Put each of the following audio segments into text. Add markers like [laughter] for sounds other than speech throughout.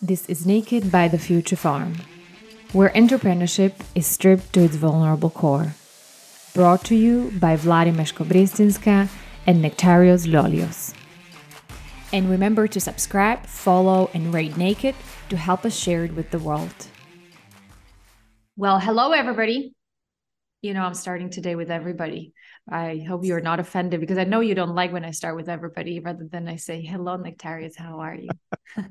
This is Naked by the Future Farm, where entrepreneurship is stripped to its vulnerable core. Brought to you by Vladimir Skobrestinska and Nectarios Liolios. And remember to subscribe, follow, and rate Naked to help us share it with the world. Well, hello, everybody. You know, I'm starting today with everybody. I hope you're not offended because I know you don't like when I start with everybody rather than I say, hello, Nectarios, how are you? [laughs]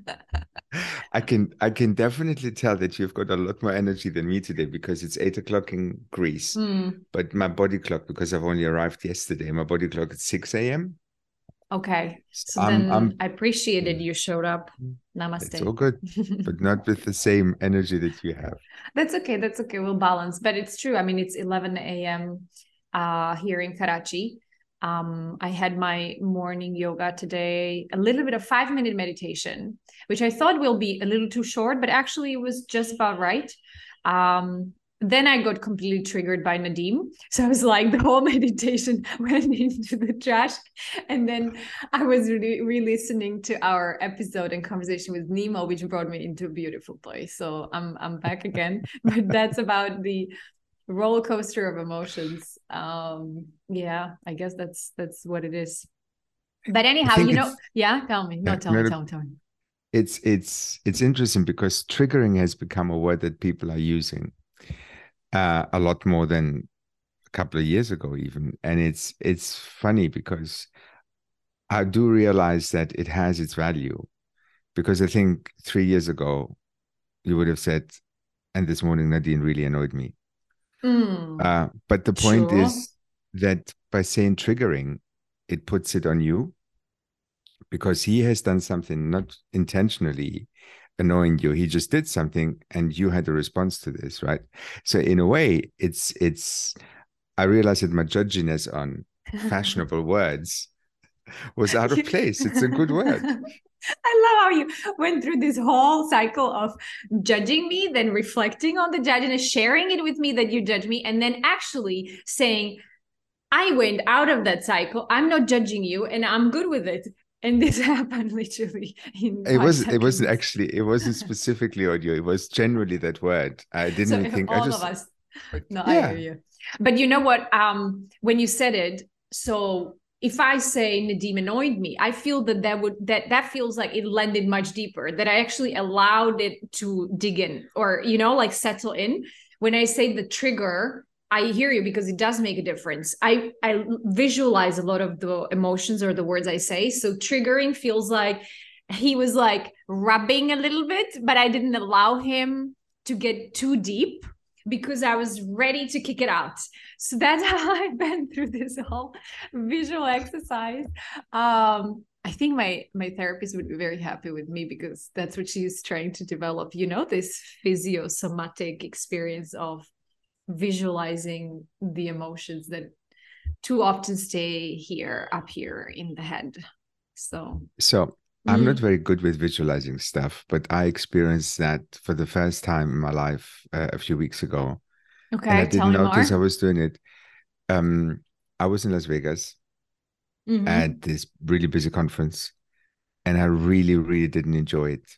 I can I can definitely tell that you've got a lot more energy than me today because it's eight o'clock in Greece. Mm, But my body clock, because I've only arrived yesterday, my body clock at 6 a.m. okay. So I'm- then I'm- I appreciated you showed up. Namaste. It's all good, but [laughs] not with the same energy that you have. That's okay. That's okay. We'll balance. But it's true. I mean, it's 11 a.m. Uh, here in Karachi. Um, I had my morning yoga today, a little bit of five minute meditation, which I thought will be a little too short, but actually it was just about right. Um, then I got completely triggered by Nadim. So I was like, [laughs] the whole meditation [laughs] went into the trash. And then I was really re-listening to our episode and conversation with Nemo, which brought me into a beautiful place. So I'm I'm back again. [laughs] but that's about the roller coaster of emotions. Um, yeah, I guess that's that's what it is. But anyhow, you know, yeah, tell me. No, tell me, tell me, tell me. It's it's it's interesting because triggering has become a word that people are using uh, a lot more than a couple of years ago, even. And it's it's funny because I do realize that it has its value. Because I think three years ago, you would have said, and this morning Nadim really annoyed me. Mm, Uh, but the point Sure. is that by saying triggering, it puts it on you because he has done something not intentionally annoying you. He just did something and you had a response to this, right? So in a way, it's it's I realized that my judginess on [laughs] fashionable words was out of [laughs] place. It's a good word. I love how you went through this whole cycle of judging me, then reflecting on the judginess, sharing it with me that you judge me, and then actually saying, I went out of that cycle. I'm not judging you and I'm good with it. And this [laughs] happened literally in It was it wasn't actually it wasn't [laughs] specifically audio. It was generally that word. I didn't so even think all I just of us. No, Yeah. I hear you. But you know what? Um, when you said it, so if I say Nadim annoyed me, I feel that that would that that feels like it landed much deeper. That I actually allowed it to dig in, or you know, like settle in. When I say the trigger, I hear you because it does make a difference. I I visualize a lot of the emotions or the words I say. So triggering feels like he was like rubbing a little bit, but I didn't allow him to get too deep because I was ready to kick it out. So that's [laughs] how I went through this whole visual exercise. Um, I think my my therapist would be very happy with me because that's what she's trying to develop. You know, this physiosomatic experience of visualizing the emotions that too often stay here up here in the head. So so I'm not mm, very good with visualizing stuff, but I experienced that for the first time in my life uh, a few weeks ago, okay. and I didn't notice I was doing it. Um, I was in Las Vegas Mhm. at this really busy conference, and I really, really didn't enjoy it.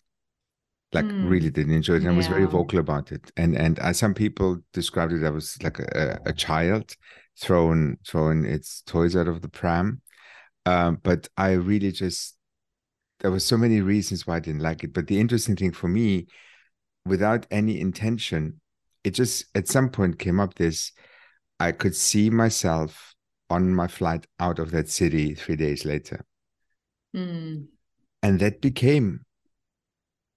Like Mm, really didn't enjoy it, and I was very vocal about it. And and uh, some people described it. I was like a, a child throwing throwing its toys out of the pram. Um, but I really just there were so many reasons why I didn't like it. But the interesting thing for me, without any intention, it just at some point came up this I could see myself on my flight out of that city three days later. Mm. And that became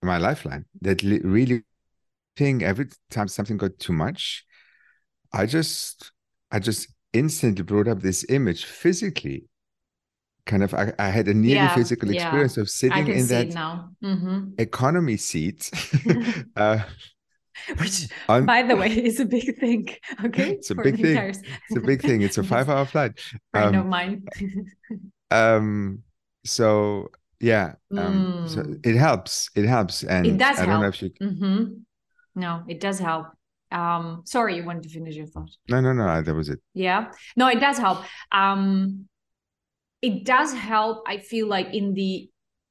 my lifeline. That li- really thing every time something got too much, I just I just instantly brought up this image physically. Kind of I, I had a nearly Yeah, physical yeah. experience of sitting in that it now. hmm economy seat [laughs] [laughs] uh, Which, on by the way, is a big thing. [laughs] Okay, It's a big thing. it's a big thing it's a five hour flight Friend of um, mine. um so yeah um so Mm. it helps it helps and It does i don't know help. if you hmm No, it does help. Um, sorry, you wanted to finish your thought. no no no that was it Yeah. No, it does help. Um, it does help. I feel like in the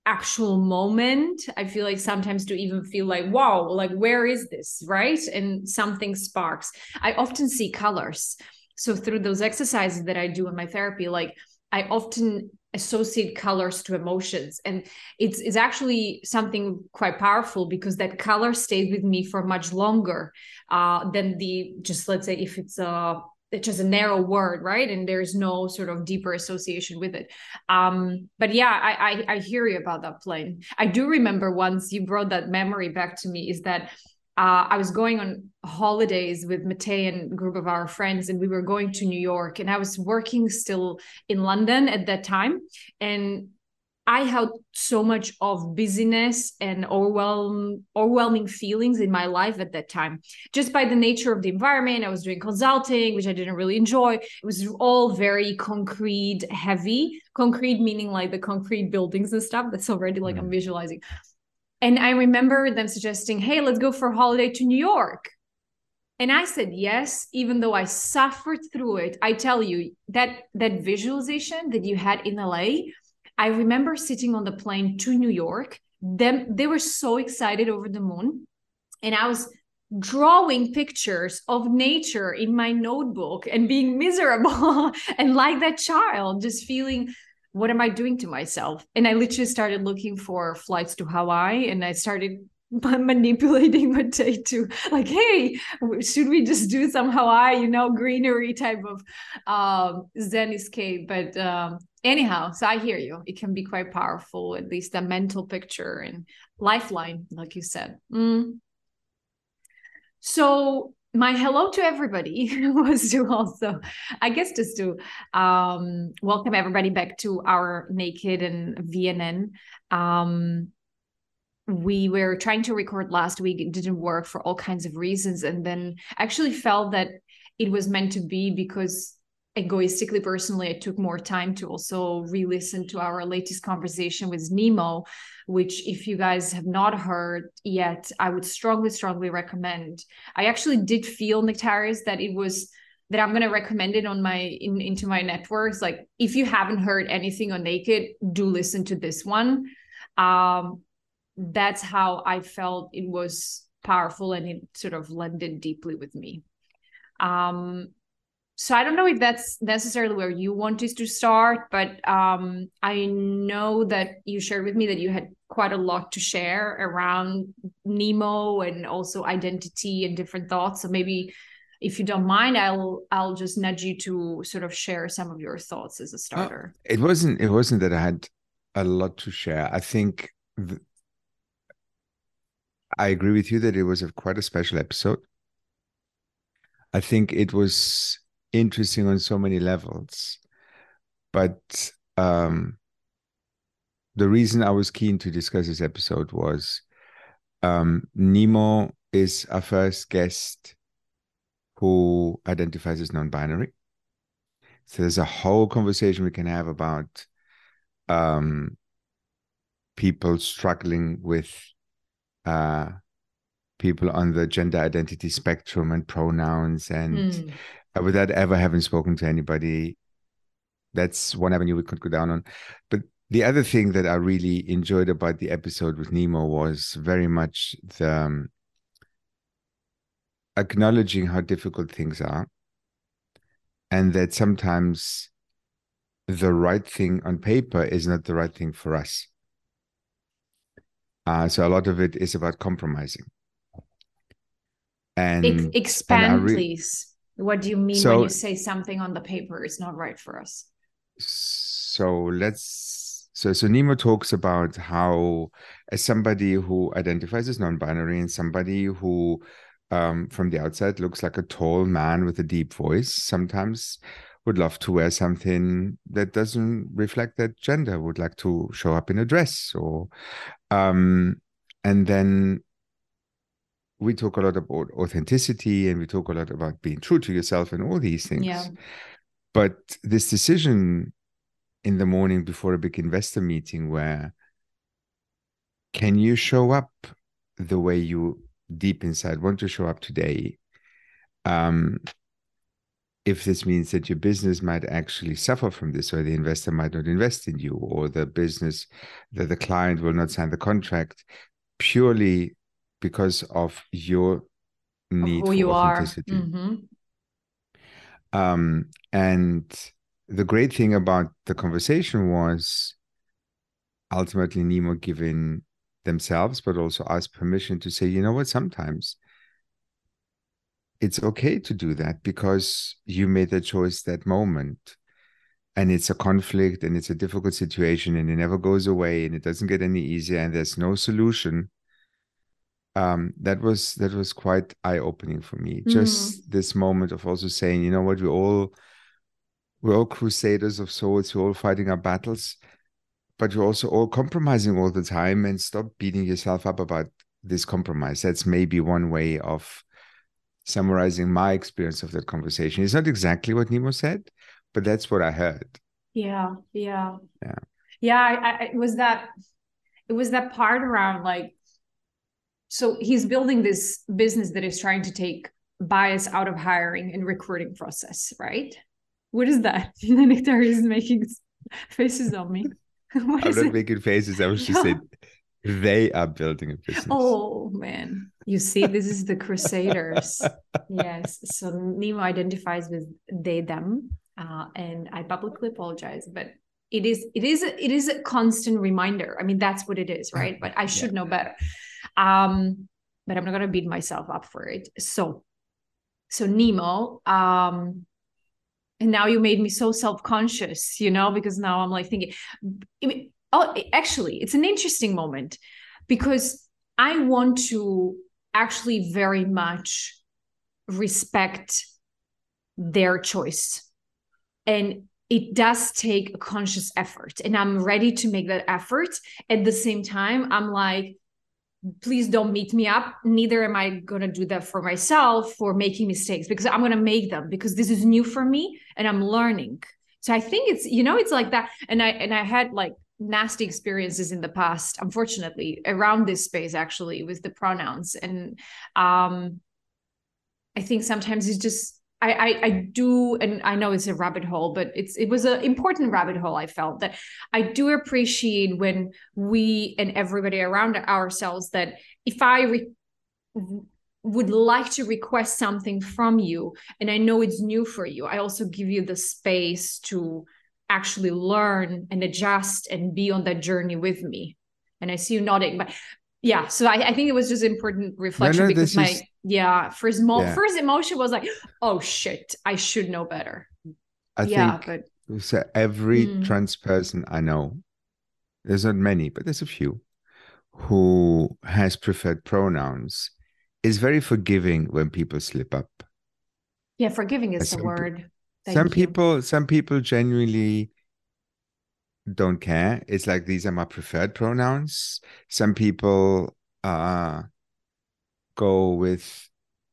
actual moment i feel like sometimes to even feel like wow like where is this right and something sparks i often see colors so through those exercises that i do in my therapy like i often associate colors to emotions. And it's it's actually something quite powerful because that color stays with me for much longer uh, than the just let's say if it's a it's just a narrow word right? And there's no sort of deeper association with it. Um but yeah I, I i hear you about that plane. I do remember once you brought that memory back to me is that uh, I was going on holidays with Matei and a group of our friends, and we were going to New York. And I was working still in London at that time. And I had so much of busyness and overwhelm, overwhelming feelings in my life at that time, just by the nature of the environment. I was doing consulting, which I didn't really enjoy. It was all very concrete heavy. Concrete meaning like the concrete buildings and stuff. That's already like I'm mm. visualizing. And I remember them suggesting, hey, let's go for a holiday to New York. And I said yes, even though I suffered through it. I tell you that that visualization that you had in LA I remember sitting on the plane to New York. Them they were so excited over the moon, and I was drawing pictures of nature in my notebook and being miserable [laughs] and like that child, just feeling what am I doing to myself? And I literally started looking for flights to Hawaii and I started [laughs] manipulating my day to like, hey, should we just do some Hawaii, you know, greenery type of um, Zen escape? But um, anyhow, so I hear you. It can be quite powerful, at least a mental picture and lifeline, like you said. Mm. So my hello to everybody [laughs] was to also i guess just to um, welcome everybody back to our naked and vnn um, we were trying to record last week it didn't work for all kinds of reasons and then actually felt that it was meant to be because egoistically personally i took more time to also re-listen to our latest conversation with nemo which if you guys have not heard yet i would strongly strongly recommend. I actually did feel nectarius that it was that i'm going to recommend it on my in, into my networks. Like if you haven't heard anything on naked do listen to this one. Um that's how I felt it was powerful and it sort of landed deeply with me. Um, so I don't know if that's necessarily where you wanted to start, but um, I know that you shared with me that you had quite a lot to share around Nemo and also identity and different thoughts. So maybe if you don't mind, I'll I'll just nudge you to sort of share some of your thoughts as a starter. Uh, it wasn't it wasn't that I had a lot to share. I think I agree with you that it was a quite a special episode. I think it was interesting on so many levels, but um, the reason I was keen to discuss this episode was um, Nemo is our first guest who identifies as non-binary. So there's a whole conversation we can have about um, people struggling with uh, people on the gender identity spectrum and pronouns. And mm. Without ever having spoken to anybody, that's one avenue we could go down on. But the other thing that I really enjoyed about the episode with Nemo was very much the um, acknowledging how difficult things are, and that sometimes the right thing on paper is not the right thing for us. Uh, so a lot of it is about compromising. And Ex- expand, and re- please. What do you mean so, when you say something on the paper is not right for us? So let's. So so Nemo talks about how, as somebody who identifies as non-binary and somebody who, um, from the outside looks like a tall man with a deep voice, sometimes would love to wear something that doesn't reflect that gender would like to show up in a dress or um and then we talk a lot about authenticity and we talk a lot about being true to yourself and all these things yeah. but this decision in the morning before a big investor meeting where can you show up the way you deep inside want to show up today um if this means that your business might actually suffer from this, or the investor might not invest in you, or the business that the client will not sign the contract purely because of your need of who you are. Mm-hmm. Um, and the great thing about the conversation was ultimately Nemo giving themselves, but also us permission to say, you know what, sometimes it's okay to do that because you made the choice that moment and it's a conflict and it's a difficult situation and it never goes away and it doesn't get any easier and there's no solution um, that was that was quite eye-opening for me mm. just this moment of also saying you know what we all we're all crusaders of souls we're all fighting our battles but you're also all compromising all the time and stop beating yourself up about this compromise that's maybe one way of summarizing my experience of that conversation. It's not exactly what Nemo said, but that's what I heard. Yeah, yeah, yeah, yeah. I, I, it was that. It was that part around like. So he's building this business that is trying to take bias out of hiring and recruiting process, right? What is that? [laughs] Nectarios making faces on me. [laughs] What I'm not it? making faces. I was [laughs] just saying they are building a business. Oh man. You see, this is the Crusaders. yes. So Nemo identifies with they, them. Uh, and I publicly apologize, but it is it is it is a constant reminder. I mean, that's what it is, right? But I should yeah. know better. Um, but I'm not gonna beat myself up for it. So so Nemo, um, and now you made me so self-conscious, you know, because now I'm like thinking, oh actually it's an interesting moment because i want to actually very much respect their choice and it does take a conscious effort and i'm ready to make that effort at the same time i'm like please don't meet me up. Neither am i going to do that for myself for making mistakes because i'm going to make them because this is new for me and i'm learning. So i think it's you know it's like that. And i and i had like nasty experiences in the past unfortunately around this space actually with the pronouns. And um i think sometimes it's just I, I, I do and i know it's a rabbit hole but it's it was an important rabbit hole i felt that i do appreciate when we and everybody around ourselves that if i re- would like to request something from you and i know it's new for you i also give you the space to actually learn and adjust and be on that journey with me. And I see you nodding, but yeah. So I, I think it was just important reflection no, no, because my is... yeah first mo- yeah. first emotion was like, oh shit, I should know better. I yeah, think but... so every mm. trans person I know, there's not many, but there's a few, who has preferred pronouns is very forgiving when people slip up. Yeah, forgiving is the word. Thank some you. people, some people genuinely don't care. It's like these are my preferred pronouns. Some people uh go with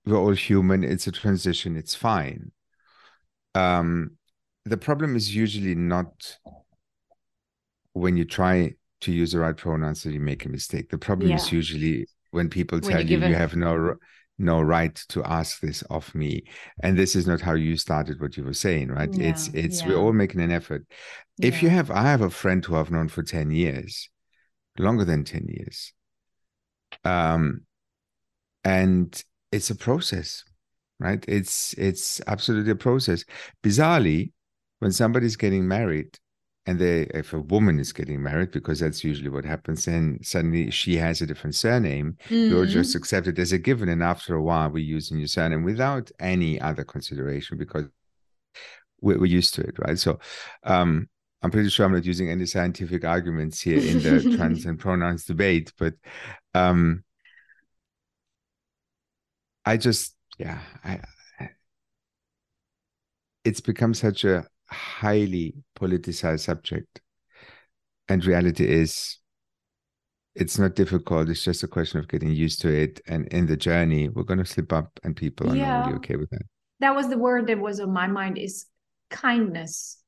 we're all human, it's a transition, it's fine. Um the problem is usually not when you try to use the right pronouns that you make a mistake. The problem yeah. is usually when people tell when you you, you have no no right to ask this of me. And this is not how you started what you were saying right? Yeah, it's it's yeah. we're all making an effort. If yeah. you have i have a friend who i've known for 10 years longer than 10 years. Um and it's a process right? It's it's absolutely a process. Bizarrely when somebody's getting married and they if a woman is getting married because that's usually what happens and suddenly she has a different surname mm-hmm. you're just accepted as a given and after a while we're using your surname without any other consideration because we're, we're used to it right so um, i'm pretty sure i'm not using any scientific arguments here in the trans [laughs] and pronouns debate but um, i just yeah I, I it's become such a highly politicized subject. And reality is, it's not difficult. It's just a question of getting used to it. And in the journey, we're going to slip up, and people are yeah. normally okay with that. That was the word that was on my mind is kindness.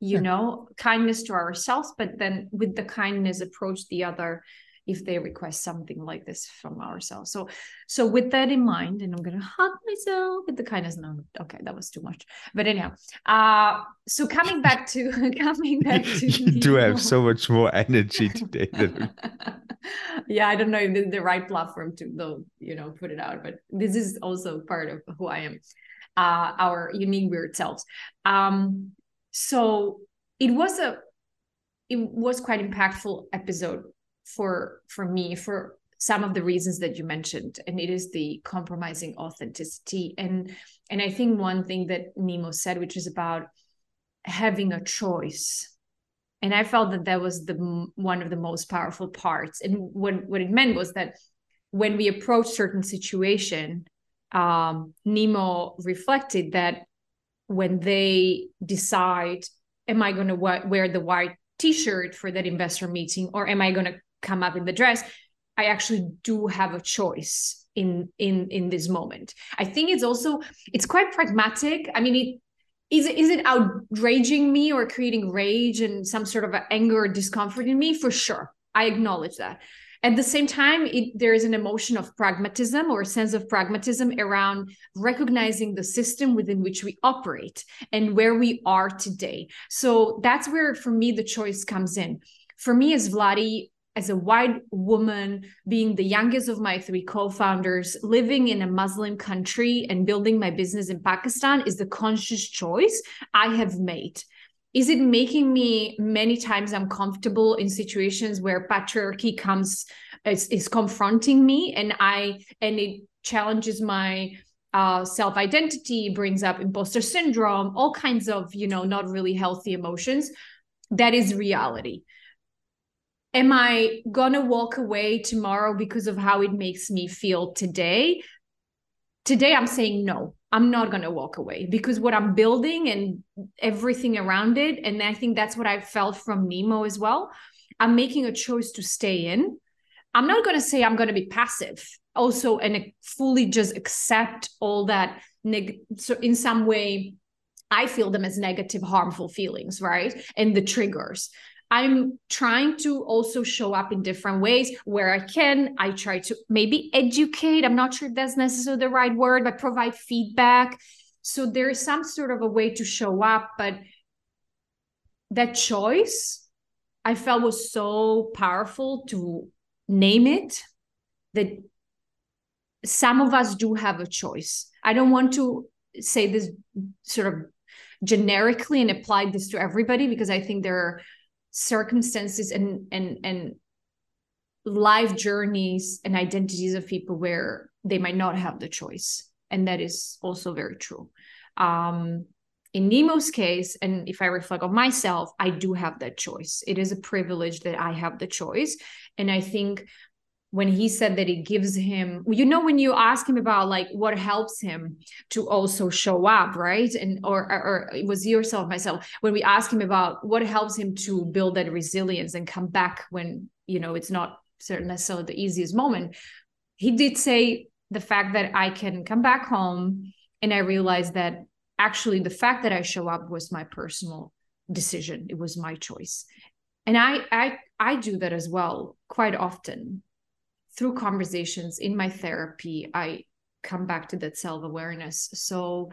You yeah. know, kindness to ourselves, but then with the kindness approach the other if they request something like this from ourselves. So so with that in mind and i'm gonna hug myself with the kindness no okay that was too much. But anyhow uh so coming back to [laughs] coming back [laughs] to you do have so much more energy [laughs] today than... yeah i don't know if this is the right platform to though you know put it out but this is also part of who i am uh our unique weird selves. Um so it was a it was quite impactful episode for for me for some of the reasons that you mentioned and it is the compromising authenticity. And and i think one thing that nemo said which is about having a choice. And i felt that that was the one of the most powerful parts. And what what it meant was that when we approach certain situation um, nemo reflected that when they decide am i going to wear the white t-shirt for that investor meeting or am i going to come up in the dress i actually do have a choice in in in this moment. I think it's also it's quite pragmatic. I mean it is it, is it outraging me or creating rage and some sort of anger or discomfort in me? For sure. I acknowledge that. At the same time it, there is an emotion of pragmatism or a sense of pragmatism around recognizing the system within which we operate and where we are today. So that's where for me the choice comes in. For me as vladi as a white woman being the youngest of my three co-founders living in a muslim country and building my business in pakistan is the conscious choice i have made. Is it making me many times uncomfortable in situations where patriarchy comes is, is confronting me and i and it challenges my uh, self identity brings up imposter syndrome all kinds of you know not really healthy emotions. That is reality am i gonna walk away tomorrow because of how it makes me feel today today i'm saying no I'm not going to walk away because what I'm building and everything around it. And I think that's what I felt from Nemo as well. I'm making a choice to stay in. I'm not going to say I'm going to be passive also and fully just accept all that. Neg- so, in some way, I feel them as negative, harmful feelings, right? And the triggers. I'm trying to also show up in different ways where I can. I try to maybe educate. I'm not sure if that's necessarily the right word, but provide feedback. So there is some sort of a way to show up, but that choice I felt was so powerful to name it that some of us do have a choice. I don't want to say this sort of generically and apply this to everybody because I think there are circumstances and and and life journeys and identities of people where they might not have the choice. And that is also very true. Um in nemo's case and if i reflect on myself i do have that choice. It is a privilege that i have the choice. And i think when he said that it gives him you know when you ask him about like what helps him to also show up right? And or or, it was yourself myself when we ask him about what helps him to build that resilience and come back when you know it's not necessarily the easiest moment. He did say the fact that i can come back home and i realized that actually the fact that i show up was my personal decision. It was my choice. And i i i do that as well quite often through conversations in my therapy i come back to that self-awareness. So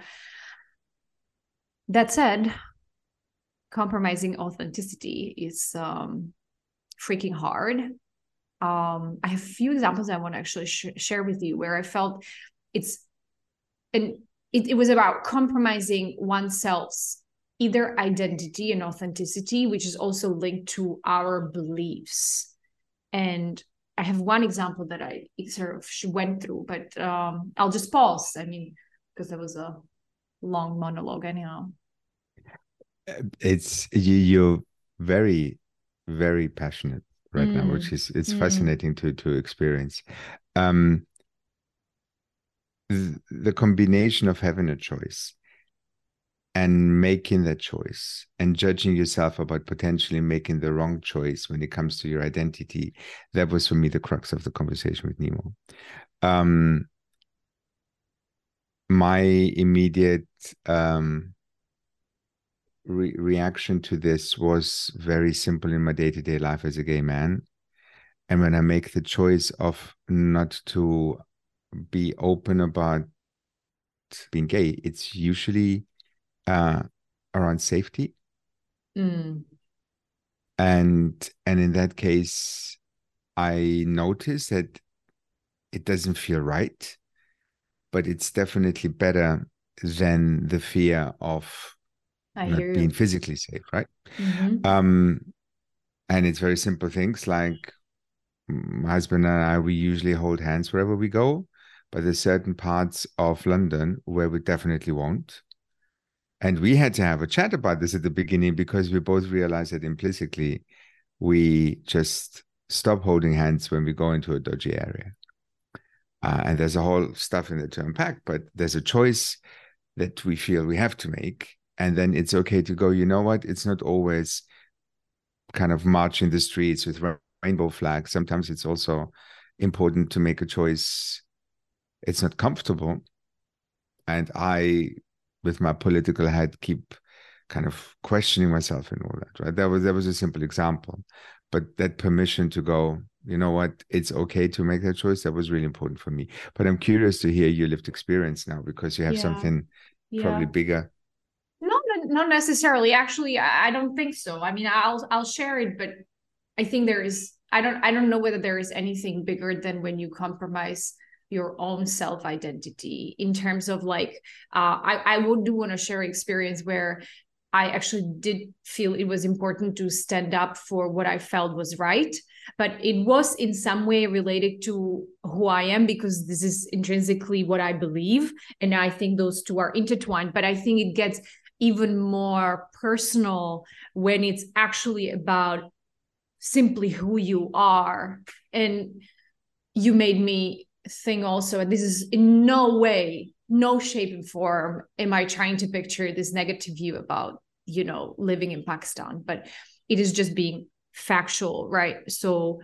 that said compromising authenticity is um, freaking hard. Um, i have a few examples i want to actually sh- share with you where i felt it's and it, it was about compromising oneself's either identity and authenticity which is also linked to our beliefs. And I have one example that I sort of went through, but um, I'll just pause. I mean, because that was a long monologue, anyhow. It's you. You're very, very passionate right mm. now, which mm. is it's mm. fascinating to to experience. Um, the, the combination of having a choice and making that choice and judging yourself about potentially making the wrong choice when it comes to your identity. That was for me the crux of the conversation with nemo. Um, my immediate um, re- reaction to this was very simple in my day-to-day life as a gay man. And when I make the choice of not to be open about being gay, it's usually uh, around safety. Mm. And and in that case, I notice that it doesn't feel right, but it's definitely better than the fear of I not being you. physically safe, right? Mhm. Um, and it's very simple things like my husband and I, we usually hold hands wherever we go, but there's certain parts of London where we definitely won't. And we had to have a chat about this at the beginning because we both realized that implicitly we just stop holding hands when we go into a dodgy area. Uh, and there's a whole stuff in there to unpack, but there's a choice that we feel we have to make. And then it's okay to go, you know what? It's not always kind of march in the streets with rainbow flags. Sometimes it's also important to make a choice. It's not comfortable. And I, with my political head, keep kind of questioning myself and all that, right? That was that was a simple example. But that permission to go, you know what, it's okay to make that choice, that was really important for me. But I'm curious to hear your lived experience now because you have Yeah. something Yeah. probably bigger. Not not necessarily. Actually, I I don't think so. I mean, I'll I'll share it, but I think there is. I don't. I don't know whether there is anything bigger than when you compromise your own self identity in terms of like. Uh, I I would do want to share experience where I actually did feel it was important to stand up for what I felt was right, but it was in some way related to who I am because this is intrinsically what I believe, and I think those two are intertwined. But I think it gets even more personal when it's actually about simply who you are. And you made me think also, and this is in no way, no shape and form am I trying to picture this negative view about, you know, living in Pakistan, but it is just being factual, right? So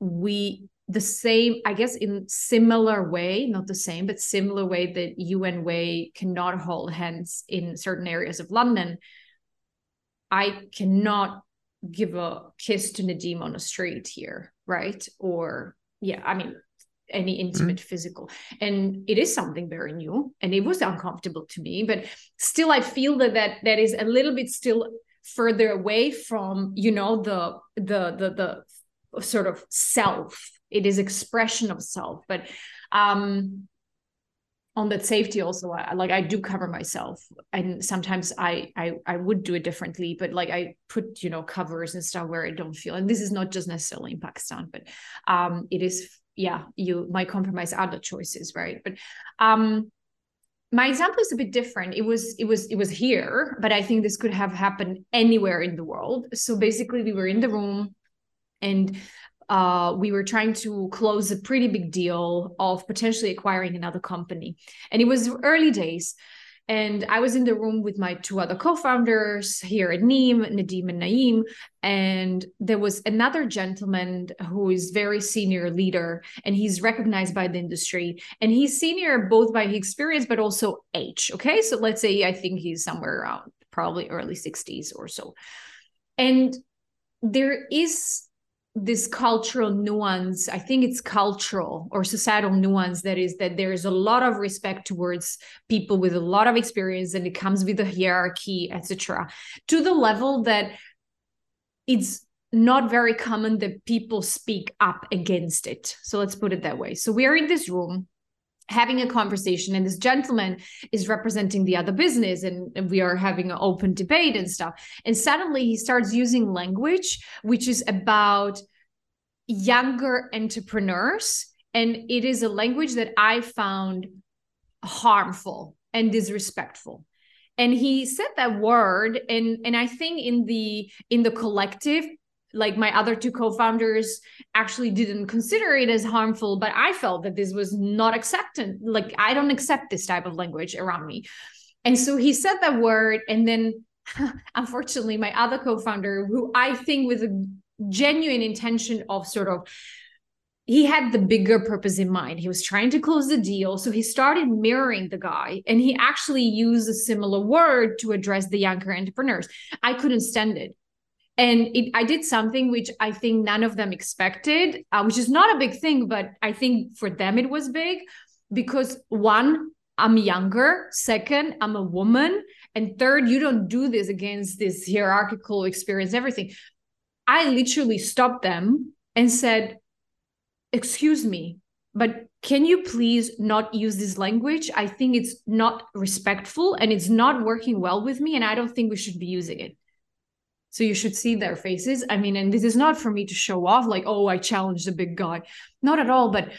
we the same, I guess, in similar way, not the same, but similar way that and Wei cannot hold hands in certain areas of London. I cannot give a kiss to Nadim on a street here, right? Or yeah, I mean, any intimate physical, and it is something very new, and it was uncomfortable to me, but still, I feel that that that is a little bit still further away from you know the the the the sort of self. It is expression of self but um on that safety also I, like i do cover myself and sometimes I, I i would do it differently but like i put you know covers and stuff where i don't feel and this is not just necessarily in pakistan but um it is yeah you might compromise other choices right but um my example is a bit different it was it was it was here but i think this could have happened anywhere in the world so basically we were in the room and uh, we were trying to close a pretty big deal of potentially acquiring another company. And it was early days. And I was in the room with my two other co founders here at Neem, Nadim and Naeem. And there was another gentleman who is very senior leader and he's recognized by the industry. And he's senior both by experience, but also age. Okay. So let's say I think he's somewhere around probably early 60s or so. And there is this cultural nuance i think it's cultural or societal nuance that is that there is a lot of respect towards people with a lot of experience and it comes with a hierarchy etc to the level that it's not very common that people speak up against it. So let's put it that way. So we are in this room having a conversation and this gentleman is representing the other business and, we are having an open debate and stuff. And suddenly he starts using language which is about younger entrepreneurs. And it is a language that i found harmful and disrespectful. And he said that word and and i think in the in the collective like my other two co-founders actually didn't consider it as harmful but i felt that this was not accepted like i don't accept this type of language around me and so he said that word and then [laughs] unfortunately my other co-founder who i think with a genuine intention of sort of he had the bigger purpose in mind. He was trying to close the deal. So he started mirroring the guy and he actually used a similar word to address the younger entrepreneurs. I couldn't stand it and it, I did something which I think none of them expected, uh, which is not a big thing, but I think for them it was big because one, I'm younger. Second, I'm a woman. And third, you don't do this against this hierarchical experience, everything. I literally stopped them and said, Excuse me, but can you please not use this language? I think it's not respectful and it's not working well with me. And I don't think we should be using it. So you should see their faces. I mean, and this is not for me to show off, like, oh, I challenged a big guy. Not at all. But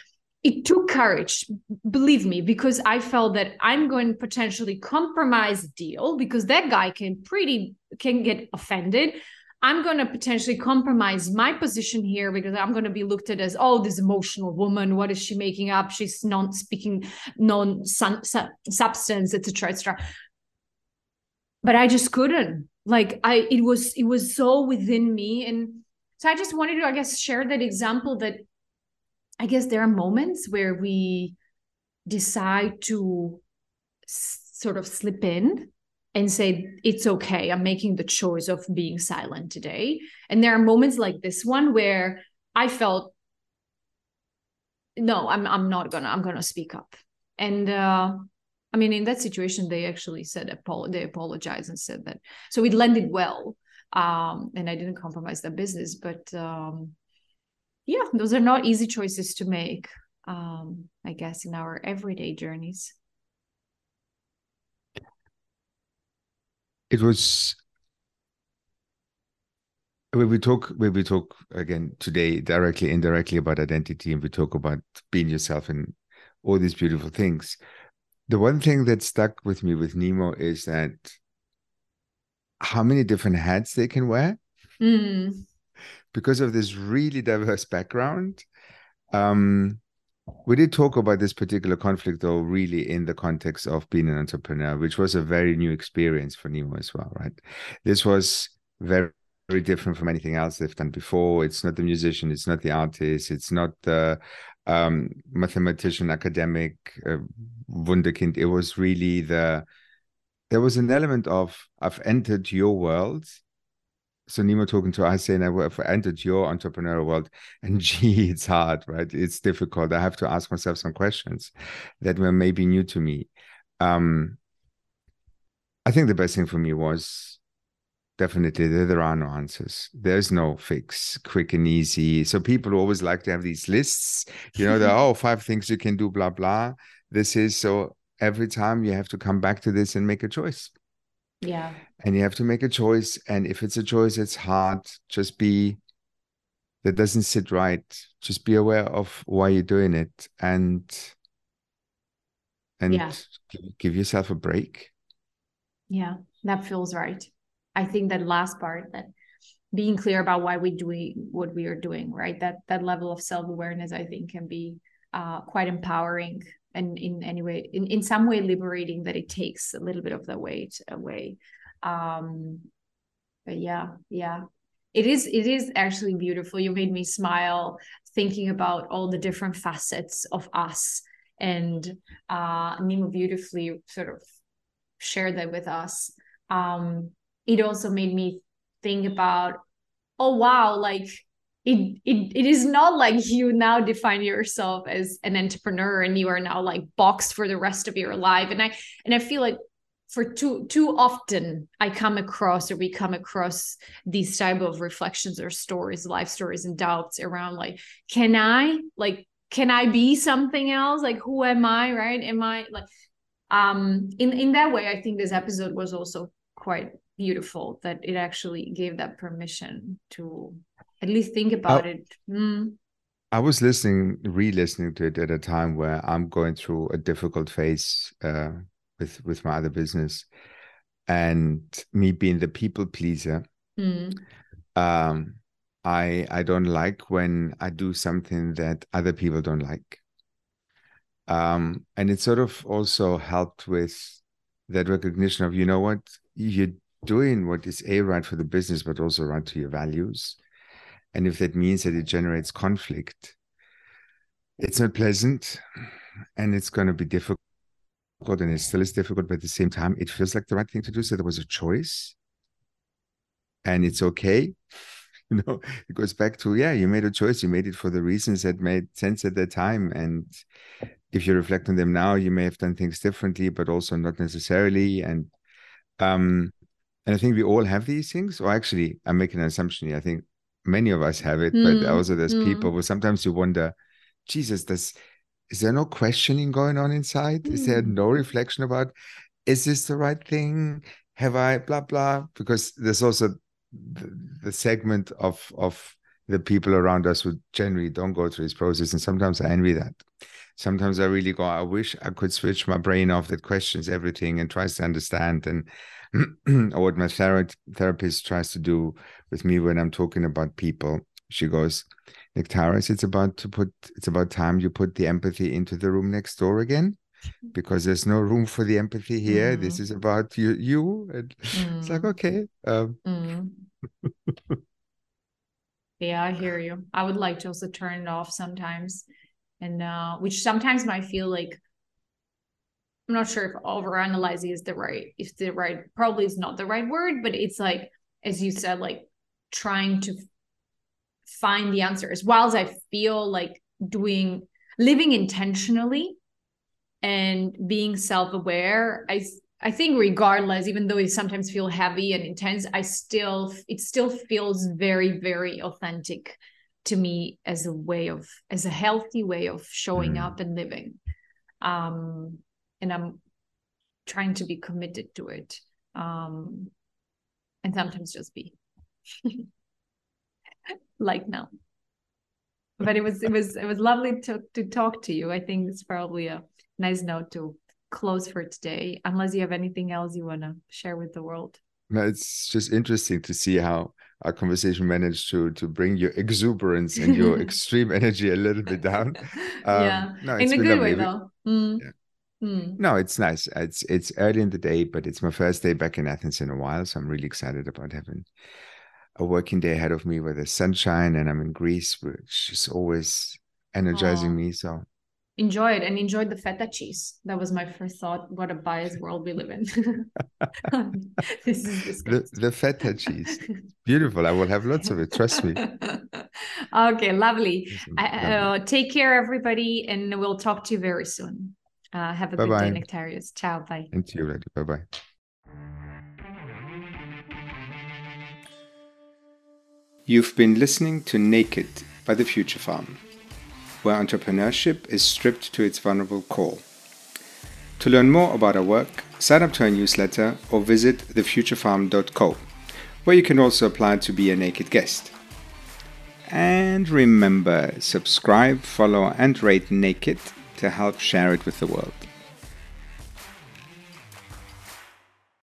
it took courage, believe me, because I felt that I'm going to potentially compromise deal because that guy can pretty can get offended. I'm going to potentially compromise my position here because I'm going to be looked at as, oh, this emotional woman. What is she making up? She's non speaking, non substance, etc., etc. But I just couldn't like i it was it was so within me. And so i just wanted to i guess share that example that i guess there are moments where we decide to s- sort of slip in and say it's okay. I'm making the choice of being silent today. And there are moments like this one where i felt no i'm i'm not gonna i'm gonna speak up. And uh I mean, in that situation, they actually said they apologized and said that. So it landed well, um, and I didn't compromise the business. But um, yeah, those are not easy choices to make. Um, I guess in our everyday journeys. It was when we talk when we talk again today directly indirectly about identity and we talk about being yourself and all these beautiful things the one thing that stuck with me with Nemo is that how many different hats they can wear mm. because of this really diverse background. Um, we did talk about this particular conflict, though, really in the context of being an entrepreneur, which was a very new experience for Nemo as well, right? This was very, very different from anything else they've done before. It's not the musician, it's not the artist, it's not the um, mathematician, academic, uh, wunderkind. It was really the there was an element of I've entered your world. So Nemo talking to us saying I've entered your entrepreneurial world, and [laughs] gee, it's hard, right? It's difficult. I have to ask myself some questions that were maybe new to me. Um, I think the best thing for me was definitely there are no answers. There's no fix quick and easy. So people always like to have these lists you know there are [laughs] oh five things you can do blah blah. This is so every time you have to come back to this and make a choice. Yeah. And you have to make a choice and if it's a choice it's hard. Just be that doesn't sit right. Just be aware of why you're doing it and and yeah. give yourself a break. Yeah that feels right I think that last part that being clear about why we're doing what we are doing, right? That that level of self-awareness, I think, can be uh, quite empowering and in any way, in, in some way liberating that it takes a little bit of the weight away. Um, but yeah, yeah. It is it is actually beautiful. You made me smile thinking about all the different facets of us and uh Nemo beautifully sort of shared that with us. Um it also made me think about oh wow like it, it it is not like [laughs] you now define yourself as an entrepreneur and you are now like boxed for the rest of your life. And i and i feel like for too too often i come across or we come across these type of reflections or stories life stories and doubts around like can i like can i be something else? Like who am i right? Am i like um in in that way i think this episode was also quite beautiful that it actually gave that permission to at least think about I, it. Mm. I was listening, re-listening to it at a time where I'm going through a difficult phase uh, with with my other business, and me being the people pleaser. Mm. Um, I I don't like when I do something that other people don't like. Um, and it sort of also helped with that recognition of you know what you doing what is a right for the business, but also right to your values. And if that means that it generates conflict, it's not pleasant and it's going to be difficult. And it still is difficult, but at the same time, it feels like the right thing to do. So there was a choice. and it's okay. [laughs] You know, it goes back to yeah, you made a choice. You made it for the reasons that made sense at the time, and if you reflect on them now, you may have done things differently, but also not necessarily. And um, and I think we all have these things. Or actually, I'm making an assumption here. I think many of us have it, mm. but also there's mm. people who sometimes you wonder, Jesus, does is there no questioning going on inside? Mm. Is there mm. no reflection about is this the right thing? Have I blah blah? Because there's also the, the segment of of the people around us who generally don't go through this process, and sometimes I envy that. Sometimes I really go, I wish I could switch my brain off that questions everything and tries to understand and or [clears throat] what my thera- therapist tries to do with me when I'm talking about people. She goes, Nectarios, it's about to put it's about time you put the empathy into the room next door again. [laughs] Because there's no room for the empathy here. Mm. This is about you you. And mm. it's like, mm. okay. Um. Mm. yeah, I hear you. I would like to also turn it off sometimes. And uh, which sometimes might feel like I'm not sure if overanalyzing is the right, if the right, probably is not the right word, but it's like, as you said, like trying to find the answers. Whilst I feel like doing, living intentionally and being self-aware, I, I think regardless, even though it sometimes feel heavy and intense, I still, it still feels very, very authentic to me as a way of, as a healthy way of showing mm. up and living. Um, and I'm trying to be committed to it. Um, and sometimes just be [laughs] like now. But it was it was it was lovely to to talk to you. I think it's probably a nice note to close for today, unless you have anything else you want to share with the world. No, it's just interesting to see how our conversation managed to to bring your exuberance and your [laughs] extreme energy a little bit down. [laughs] Um, yeah, no, in a good lovely. way though. Mm. Yeah. Mm. No, it's nice. It's it's early in the day, but it's my first day back in Athens in a while, so I'm really excited about having a working day ahead of me with the sunshine, and I'm in Greece, which is always energizing oh. me. So enjoy it and enjoy the feta cheese. That was my first thought. What a biased [laughs] world we live in. [laughs] this is [laughs] the, the feta cheese. Beautiful. I will have lots of it. Trust me. okay, lovely. Uh, take care, everybody, and we'll talk to you very soon. Uh, have a Bye-bye. good day, Nectarios. Ciao. Bye. And to you, lady. Bye bye. You've been listening to Naked by The Future Farm, where entrepreneurship is stripped to its vulnerable core. To learn more about our work, sign up to our newsletter or visit thefuturefarm.co, where you can also apply to be a naked guest. And remember, subscribe, follow, and rate Naked to help share it with the world.